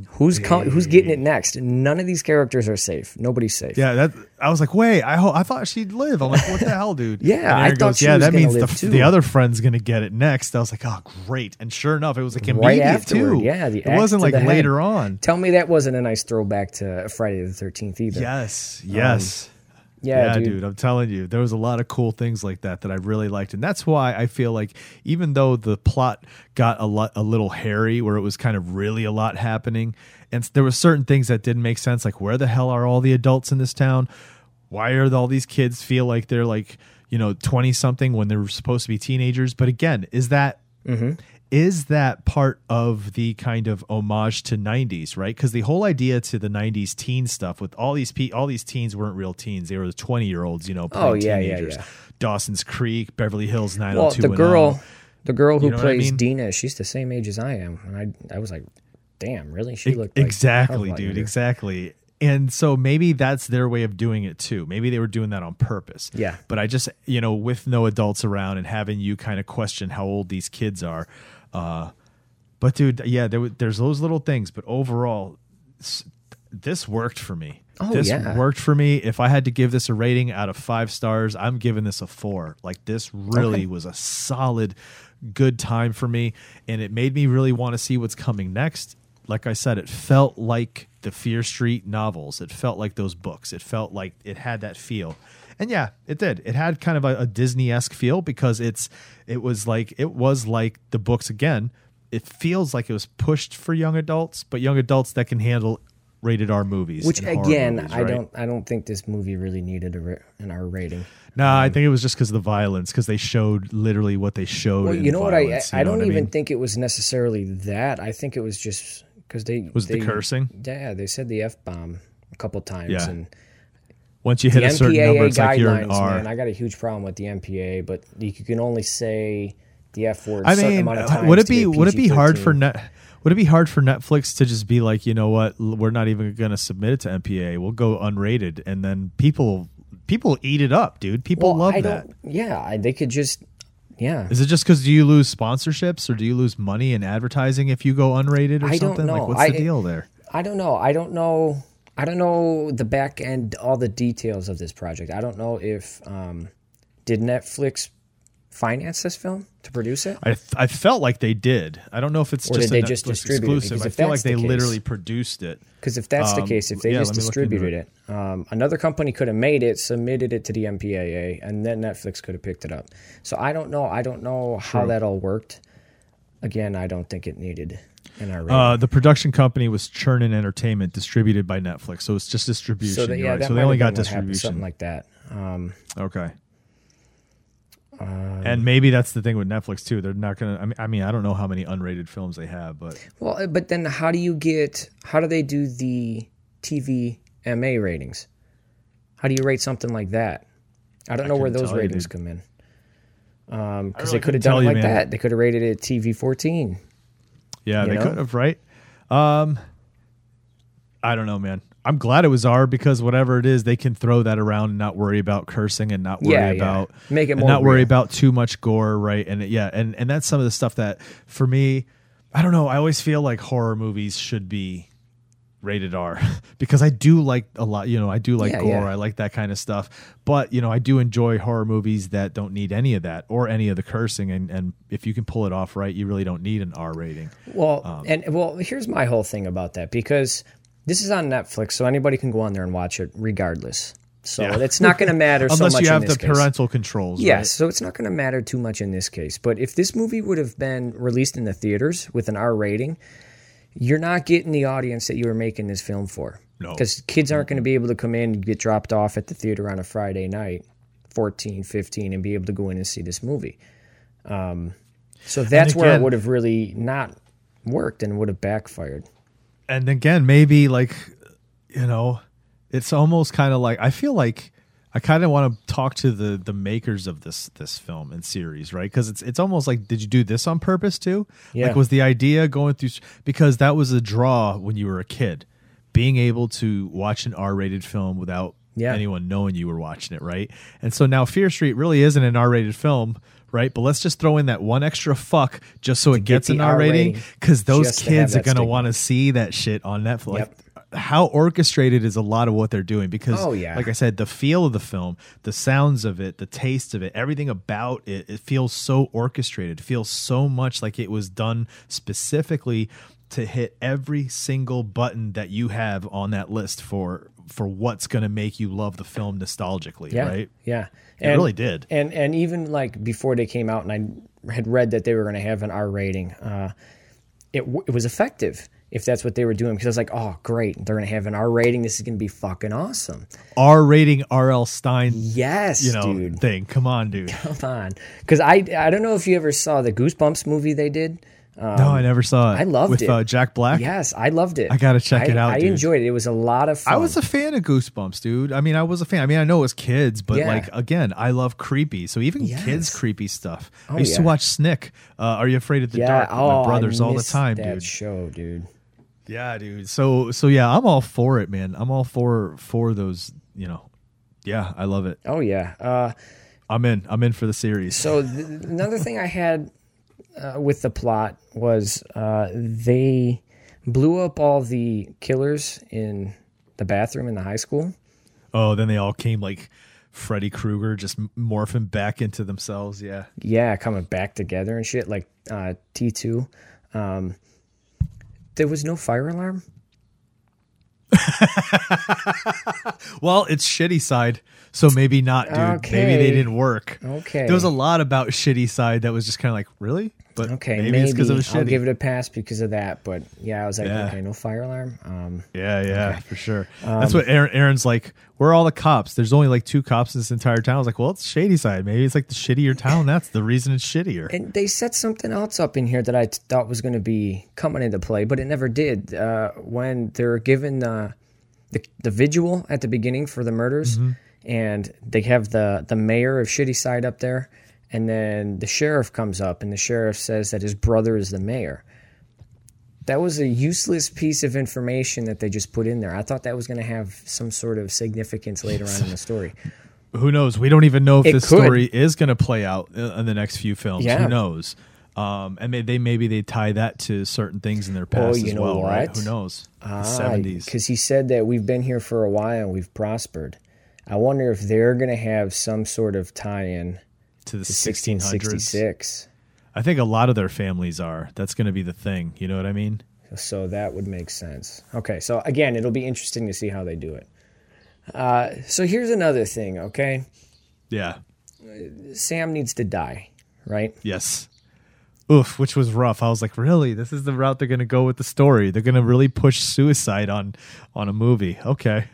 Who's com- who's getting it next? None of these characters are safe. Nobody's safe. Yeah, that I was like, wait, I ho- I thought she'd live. I'm like, what the hell, dude? Yeah, I thought goes, yeah, that means the live, f- too. the other friend's gonna get it next. I was like, oh, great. And sure enough, it was like Right immediate afterward, too. yeah, the it wasn't like later on. Tell me that wasn't a nice throwback to Friday the Thirteenth either. Yes, yes. Um, yeah, yeah, dude. dude. I'm telling you, there was a lot of cool things like that that I really liked, and that's why I feel like even though the plot got a lot a little hairy, where it was kind of really a lot happening, and there were certain things that didn't make sense, like where the hell are all the adults in this town? Why are all these kids feel like they're like you know twenty something when they're supposed to be teenagers? But again, is that mm-hmm. Is that part of the kind of homage to 90s right? Because the whole idea to the 90s teen stuff with all these pe- all these teens weren't real teens. They were the 20 year olds you know Oh, yeah, yeah, teenagers. yeah. dawson's creek beverly hills Well, the oh girl, the girl who You know what I plays mean? Deena, she's the same age as I am, and I, I was like, damn, really? She E- looked like exactly oh a dude exactly. And so maybe that's their way of doing it too. Maybe they were doing that on purpose. Yeah. but i just you know with no adults around and having you kind of question how old these kids are uh but dude yeah there, there's those little things but overall this worked for me. Oh, this yeah. worked for me. If I had to give this a rating out of five stars, I'm giving this a four. Like this really Okay. was a solid, good time for me, and it made me really want to see what's coming next. Like I said, it felt like the Fear Street novels. It felt like those books. It felt like it had that feel. And yeah, it did. It had kind of a, a Disney esque feel because it's it was like it was like the books again. It feels like it was pushed for young adults, but young adults that can handle rated R movies. Which again, movies, I right? don't I don't think this movie really needed a an R rating. Nah, I um, think it was just because of the violence, because they showed literally what they showed. Well, you know what I violence, you I don't even mean? think it was necessarily that. I think it was just because they Was the they- cursing? Yeah, they said the f bomb a couple times Yeah. and Once you the hit a certain number, MPAA it's like you're an R. man. I got a huge problem with the MPA, but you can only say the F word. I a certain mean, amount of uh, would it be would it be hard for net? Would it be hard for Netflix to just be like, you know what, we're not even going to submit it to MPA. We'll go unrated, and then people people eat it up, dude. People Well, love I that. don't. Yeah, they could just. Yeah, Is it just because do you lose sponsorships or do you lose money in advertising if you go unrated or I something? Like, what's I- the deal there? I don't know. I don't know. I don't know the back end, all the details of this project. I don't know if um, did Netflix finance this film to produce it. I, th- I felt like they did. I don't know if it's Or just did a they just distribute it? exclusive. Because I feel like that's they case- literally produced it. Because if that's the Um, case, if they yeah, just let me look into distributed it, um, another company could have made it, submitted it to the MPAA, and then Netflix could have picked it up. So I don't know. I don't know how that all worked. Again, I don't think it needed an R rating. Uh, the production company was Chernin Entertainment, distributed by Netflix. So it's just distribution. so that, yeah, right. so they only got what happened, distribution. something like that. Um, okay. and maybe that's the thing with Netflix too. They're not gonna. I mean, I mean, I don't know how many unrated films they have, but Well, uh, but then how do you get? How do they do the TV MA ratings? How do you rate something like that? I don't know where those tell you, ratings come in. Um, because really they could have done it like man. that. They could have rated it TV fourteen. Yeah, they know? could have, right? Um, I don't know, man. I'm glad it was R because whatever it is, they can throw that around and not worry about cursing and not worry Yeah, yeah. about Make it not worry real. about too much gore, right? And it- yeah, and and that's some of the stuff that for me, I don't know. I always feel like horror movies should be rated R because I do like a lot. You know, I do like Yeah, gore. yeah. I like that kind of stuff. But you know, I do enjoy horror movies that don't need any of that or any of the cursing. And and if you can pull it off right, you really don't need an R rating. Well, Um, and well, here's my whole thing about that because this is on Netflix, so anybody can go on there and watch it regardless. So Yeah. it's not going to matter so Unless you have the case. parental controls. Yes, right? so it's not going to matter too much in this case. But if this movie would have been released in the theaters with an R rating, you're not getting the audience that you were making this film for. No. Because kids aren't going to be able to come in and get dropped off at the theater on a Friday night, 14, 15, and be able to go in and see this movie. Um, so that's where it would have really not worked and would have backfired. and again, maybe like you know, it's almost kind of like I feel like I kind of want to talk to the the makers of this this film and series, right? Because it's it's almost like did you do this on purpose too? Yeah. Like was the idea going through because that was a draw when you were a kid, being able to watch an R rated film without Yeah. anyone knowing you were watching it, right? And so now Fear Street really isn't an R rated film. Right, but let's just throw in that one extra fuck just so it gets an R rating because those to kids are gonna want to see that shit on Netflix. Yep. How orchestrated is a lot of what they're doing because, Oh, yeah. like I said, the feel of the film, the sounds of it, the taste of it, everything about it, it feels so orchestrated. It feels so much like it was done specifically to hit every single button that you have on that list for for what's going to make you love the film nostalgically, Yeah, right? yeah, It really did. And and even like before they came out, and I had read that they were going to have an R rating. Uh, it w- it was effective if that's what they were doing because I was like, oh great, they're going to have an R rating. This is going to be fucking awesome. R rating R.L. Stine, Yes, you know, dude, thing. Come on, dude. come on. Because I I don't know if you ever saw the Goosebumps movie they did. no, I never saw it. I loved with it. Uh, Jack Black. Yes, I loved it. I gotta check it out, I dude. enjoyed it. It was a lot of fun. I was a fan of Goosebumps, dude. I mean, I was a fan. I mean, I know it was kids, but Yeah. like again, I love creepy. So even Yes. kids creepy stuff. Oh, I used to watch Snick. Uh, Are you afraid of the yeah. dark? Oh, my brothers I all the time, that dude. show, dude. Yeah, dude. So so yeah, I'm all for it, man. I'm all for for those. You know, yeah, I love it. Oh yeah. Uh, I'm in. I'm in for the series. So th- another thing I had uh, with the plot was uh, they blew up all the killers in the bathroom in the high school. Oh, then they all came like Freddy Krueger, just morphing back into themselves. Yeah. Yeah, coming back together and shit like uh, T two. Um, there was no fire alarm. Well, it's shitty side, so maybe not, dude. Maybe they didn't work. Okay. There was a lot about shitty side that was just kind of like, really? But Okay, maybe, maybe, it's because it was I'll give it a pass because of that. But yeah, I was like, Yeah. okay, no fire alarm. Um, yeah, yeah, Okay. for sure. That's what Aaron, Aaron's like. Where are all the cops? There's only like two cops in this entire town. I was like, well, it's Shadyside. Maybe it's like the shittier town. That's the reason it's shittier. and they set something else up in here that I thought was going to be coming into play, but it never did. Uh, when they're given the, the the vigil at the beginning for the murders, Mm-hmm. And they have the the mayor of Shitty Side up there, and then the sheriff comes up, and the sheriff says that his brother is the mayor. That was a useless piece of information that they just put in there. I thought that was going to have some sort of significance later on in the story. Who knows? We don't even know if It this could. story is going to play out in the next few films. Yeah. Who knows? Um, and may, they maybe they tie that to certain things in their Oh, past you as know well, right? Who knows? The Seventies. Because he said that we've been here for a while and we've prospered. I wonder if they're going to have some sort of tie-in to the to 1600s. 1666. I think a lot of their families are. That's going to be the thing. You know what I mean? So that would make sense. Okay, so again, it'll be interesting to see how they do it. Uh, so here's another thing, okay? Yeah. Sam needs to die, right? Yes. Oof, which was rough. I was like, really? This is the route they're going to go with the story. They're going to really push suicide on on a movie. Okay.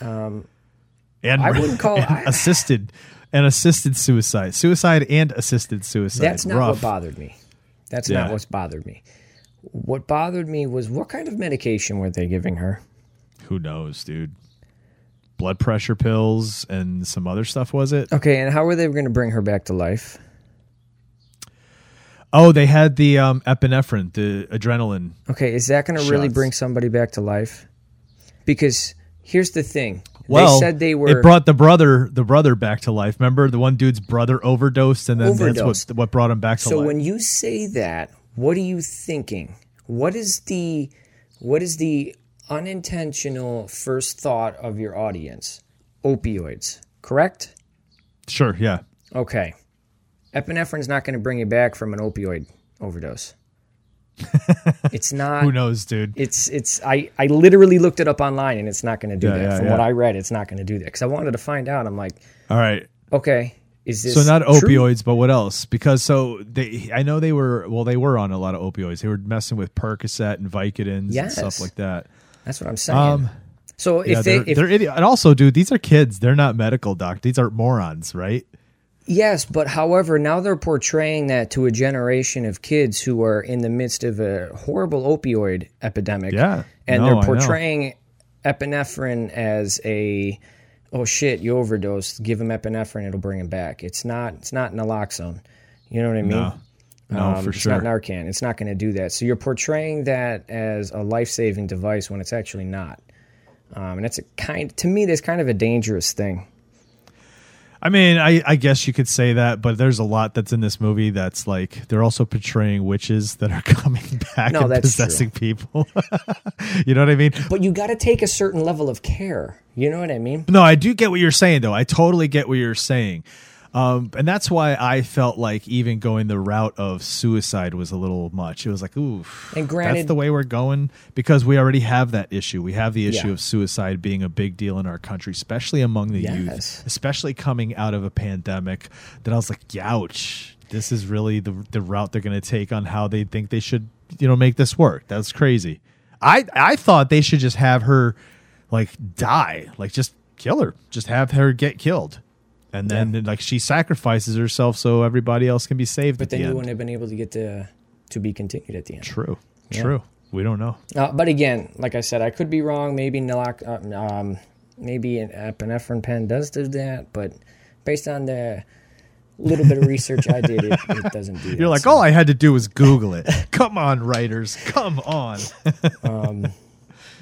Um, and I wouldn't call- I- assisted and assisted suicide, suicide and assisted suicide. That's not rough. what bothered me. That's Yeah. not what's bothered me. What bothered me was what kind of medication were they giving her? Who knows, dude? Blood pressure pills and some other stuff. Was it? Okay, and how were they going to bring her back to life? Oh, they had the um, epinephrine, the adrenaline. Okay, is that going to really bring somebody back to life? Because here's the thing. Well, they said they were It brought the brother, the brother, back to life. Remember, the one dude's brother overdosed, and then Overdosed. that's what what brought him back to So life. So when you say that, what are you thinking? What is the what is the unintentional first thought of your audience? Opioids, correct? sure, yeah, Okay. Epinephrine's not going to bring you back from an opioid overdose. it's not who knows, dude? It's it's I I literally looked it up online and it's not going to do Yeah, that. yeah, From yeah. what I read, it's not going to do that cuz I wanted to find out. I'm like, All right, okay, is this so not true? opioids, but what else? Because so they, I know they were well, they were on a lot of opioids. They were messing with Percocet and Vicodins and stuff like that. That's what I'm saying. Um, so if yeah, they they're, if they're idiot. And also, dude, these are kids. They're not medical doc. These are morons, right? Yes, but however, now they're portraying that to a generation of kids who are in the midst of a horrible opioid epidemic. Yeah. And No, they're portraying epinephrine as a oh shit, you overdosed, give him epinephrine, it'll bring him back. It's not it's not naloxone. You know what I mean? No, no, Um, for it's sure. It's not Narcan. It's not going to do that. So you're portraying that as a life-saving device when it's actually not. Um, and that's a kind to me. That's kind of a dangerous thing. I mean, I, I guess you could say that, but there's a lot that's in this movie that's like they're also portraying witches that are coming back No, and possessing people. you know what I mean? But you got to take a certain level of care. You know what I mean? No, I do get what you're saying, though. I totally get what you're saying. Um, and that's why I felt like even going the route of suicide was a little much. It was like, ooh, And granted- that's the way we're going because we already have that issue. We have the issue Yeah. of suicide being a big deal in our country, especially among the Yes. youth, especially coming out of a pandemic. That I was like, ouch, this is really the the route they're going to take on how they think they should, you know, make this work. That's crazy. I I thought they should just have her like die, like just kill her, just have her get killed, and then like she sacrifices herself so everybody else can be saved. But then the you end. wouldn't have been able to get to to be continued at the end. True, true. We don't know. Uh, but again, like I said, I could be wrong. Maybe nalox, uh, um, maybe an epinephrine pen does do that, but based on the little bit of research I did, it, it doesn't do. You're like, So- all I had to do was Google it. come on, writers, come on.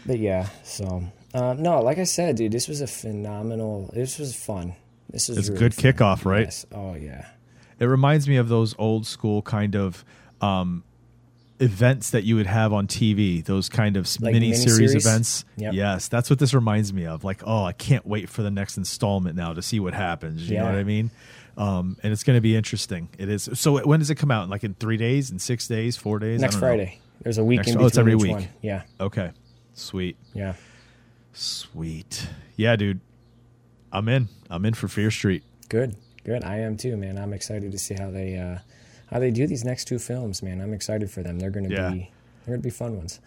But yeah, so uh, no, like I said, dude, this was a phenomenal. This was fun. This was It's a really good fun. kickoff, right? Yes. Oh yeah. It reminds me of those old school kind of um events that you would have on TV, those kind of Like mini series events. Yep. Yes, that's what this reminds me of. Like, oh, I can't wait for the next installment now to see what happens. You know what I mean? Um, and it's going to be interesting. It is. So when does it come out? Like in three days, in six days, four days? Next don't know. Friday. There's a week Next- in oh, it's every week. one. Yeah, Okay, sweet, yeah. sweet. Yeah, dude, I'm in. I'm in for Fear Street. Good, good. I am too, man. I'm excited to see how they uh, how they do these next two films, man. I'm excited for them. They're gonna Yeah. be they're gonna be fun ones.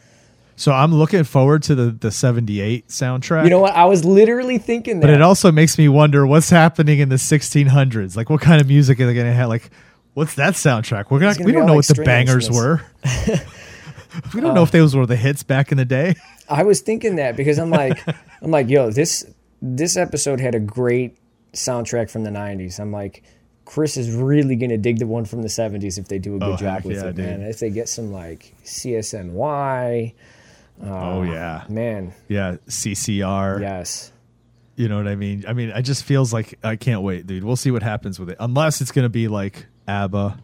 So I'm looking forward to the the '78 soundtrack. You know what? I was literally thinking that. But it also makes me wonder what's happening in the 1600s. Like, what kind of music are they going to have? Like, what's that soundtrack? We're not, gonna we don't know like what the bangers were. we don't know if those were the hits back in the day. I was thinking that because I'm like, I'm like, yo, this this episode had a great soundtrack from the '90s. I'm like, Chris is really gonna dig the one from the '70s if they do a good Oh, job with yeah, it, man. dude. If they get some like CSNY, oh yeah, man, yeah. CCR. yes, You know what I mean? I mean, it just feels like I can't wait, dude. We'll see what happens with it. Unless it's going to be like ABBA,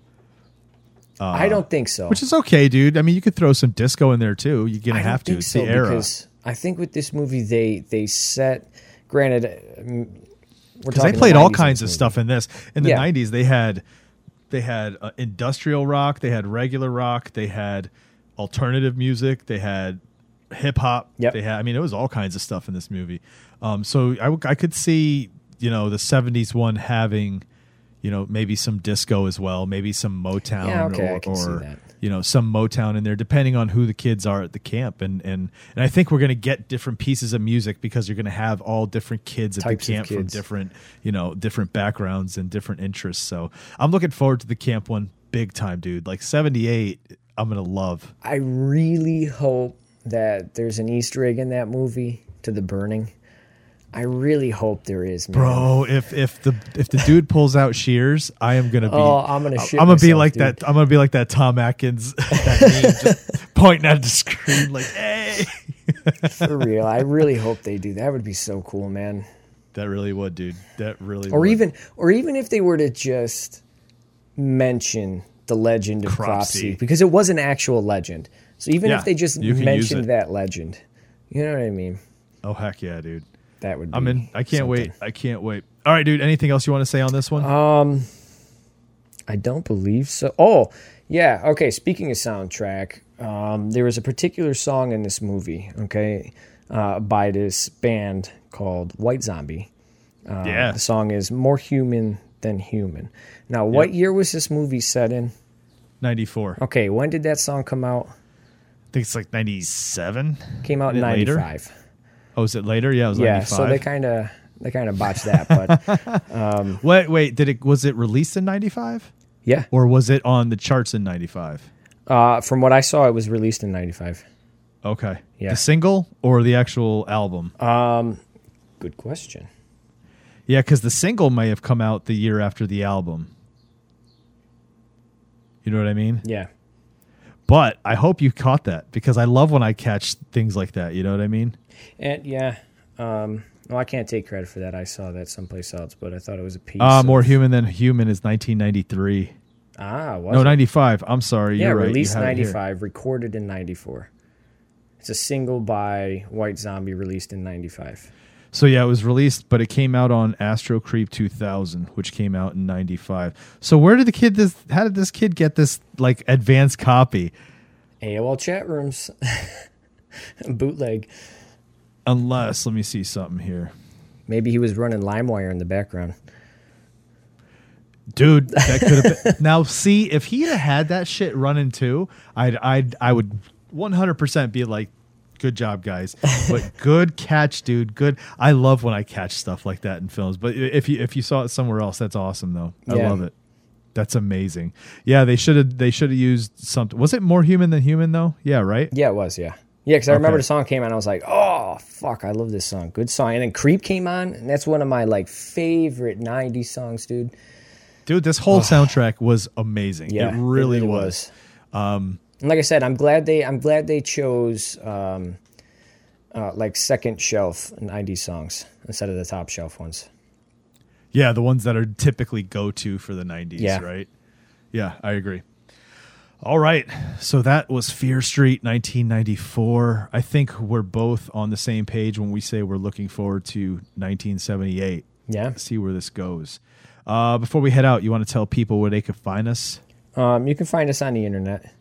I don't think so. Uh, which is okay, dude. I mean, you could throw some disco in there too. You're gonna have to. It's so the era. because I think with this movie they they set. Granted, um, because they played all kinds of movie. stuff in this. In the Yeah. '90s, they had they had uh, industrial rock, they had regular rock, they had alternative music, they had hip hop. Yep. They had. I mean, it was all kinds of stuff in this movie. Um, so I, w- I could see you know the '70s one having you know maybe some disco as well, maybe some Motown Yeah, okay, or, I can see or that. You know some Motown in there, depending on who the kids are at the camp. And and and I think we're gonna get different pieces of music because you're gonna have all different kids at Types the camp from different you know different backgrounds and different interests. So I'm looking forward to the camp one big time, dude. Like '78, I'm gonna love. I really hope that there's an Easter egg in that movie to the burning. I really hope there is, man. Bro, if if the if the dude pulls out shears, I am gonna be. Oh, I'm gonna I'm gonna be like dude. that. I'm gonna be like that Tom Atkins, that pointing at the screen like, "Hey." For real. I really hope they do. That would be so cool, man. That really would, dude. That really. Or would. even or even if they were to just mention the legend of Cropsey. Cropsey because it was an actual legend. So even Yeah, if they just you can use mentioned that legend, you know what I mean? Oh heck yeah, dude. That would be I'm in. I can't something. wait. I can't wait. All right, dude. Anything else you want to say on this one? Um I don't believe so. Oh, yeah. Okay. Speaking of soundtrack, um, there was a particular song in this movie, okay, uh, by this band called White Zombie. Uh, yeah. The song is More Human Than Human. Now, what year was this movie set in? 94. Okay. When did that song come out? I think it's like 97. Came out in Is it later? 95. Oh, is it later? Yeah, it was Yeah. 95. So they kind of. They kind of botched that, but wait, wait. Did it? Was it released in 95, yeah. or was it on the charts in 95? Uh, from what I saw, it was released in '95. Okay. Yeah. The single or the actual album? Um, Good question. yeah, because the single may have come out the year after the album. You know what I mean? Yeah. But I hope you caught that because I love when I catch things like that. You know what I mean? And yeah, um, well, I can't take credit for that. I saw that someplace else, but I thought it was a piece. Uh, of- More Human Than Human is 1993. Ah, No, it? 95. I'm sorry. Yeah, You're right. Released have it here. '95, recorded in '94. It's a single by White Zombie, released in '95. So yeah, it was released, but it came out on Astro Creep 2000, which came out in 95. So where did the kid this how did this kid get this like advanced copy? AOL chat rooms, bootleg. Unless, let me see something here. Maybe he was running LimeWire in the background. Dude, that could have been Now see, if he'd have had that shit running too, I'd I'd I would 100% be like good job guys. But good catch, dude. Good. I love when I catch stuff like that in films. But if you if you saw it somewhere else, that's awesome though. I Yeah. love it. That's amazing. Yeah, they should have they should have used something. Was it more human than human though? Yeah, right? Yeah, it was. Yeah, yeah. Because I remember the song came on, I was like, "Oh fuck, I love this song. Good song." And then Creep came on, and that's one of my like favorite '90s songs, dude. Dude, this whole soundtrack was amazing. Yeah, it really, was. Um, and like I said, I'm glad they I'm glad they chose um, uh, like second shelf '90s songs instead of the top shelf ones. Yeah, the ones that are typically go to for the 90s, Yeah. right? Yeah, I agree. All right. So that was Fear Street 1994. I think we're both on the same page when we say we're looking forward to 1978. Yeah. See where this goes. Uh, before we head out, you want to tell people where they could find us? Um, you can find us on the internet.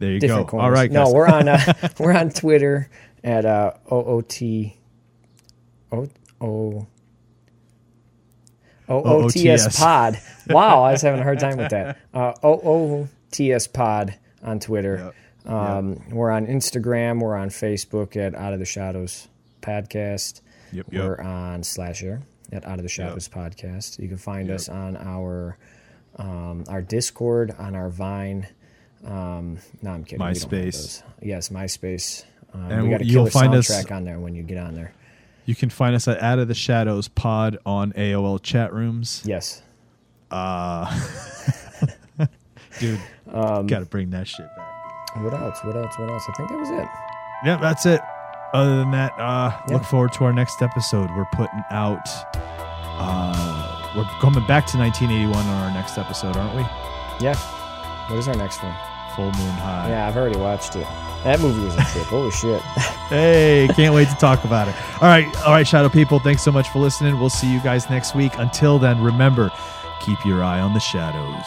There you go. corners. All right, guys. No, we're on uh, we're on Twitter at uh, OOT O O OOTS OOTS. Pod. Wow, I was having a hard time with that. Uh, OOTS Pod on Twitter. Um, We're on Instagram. We're on Facebook at Out of the Shadows Podcast. Yep, yep. We're on Slasher at Out of the Shadows Podcast. You can find us on our um, our Discord, on our Vine. Um, no, I'm kidding. MySpace. Yes, MySpace. Um, And we got a you'll killer find us- on there when you get on there. You can find us at Out of the Shadows Pod on AOL chat rooms. Yes. Dude, Um, got to bring that shit back. What else? What else? What else? I think that was it. Yeah, that's it. Other than that, uh, Yeah. look forward to our next episode. We're putting out. Uh, we're coming back to 1981 on our next episode, aren't we? Yeah. What is our next one? Full Moon High. Yeah, I've already watched it. That movie was a trip. Holy shit. Hey, can't wait to talk about it. All right, all right, Shadow people. Thanks so much for listening. We'll see you guys next week. Until then, remember, keep your eye on the shadows.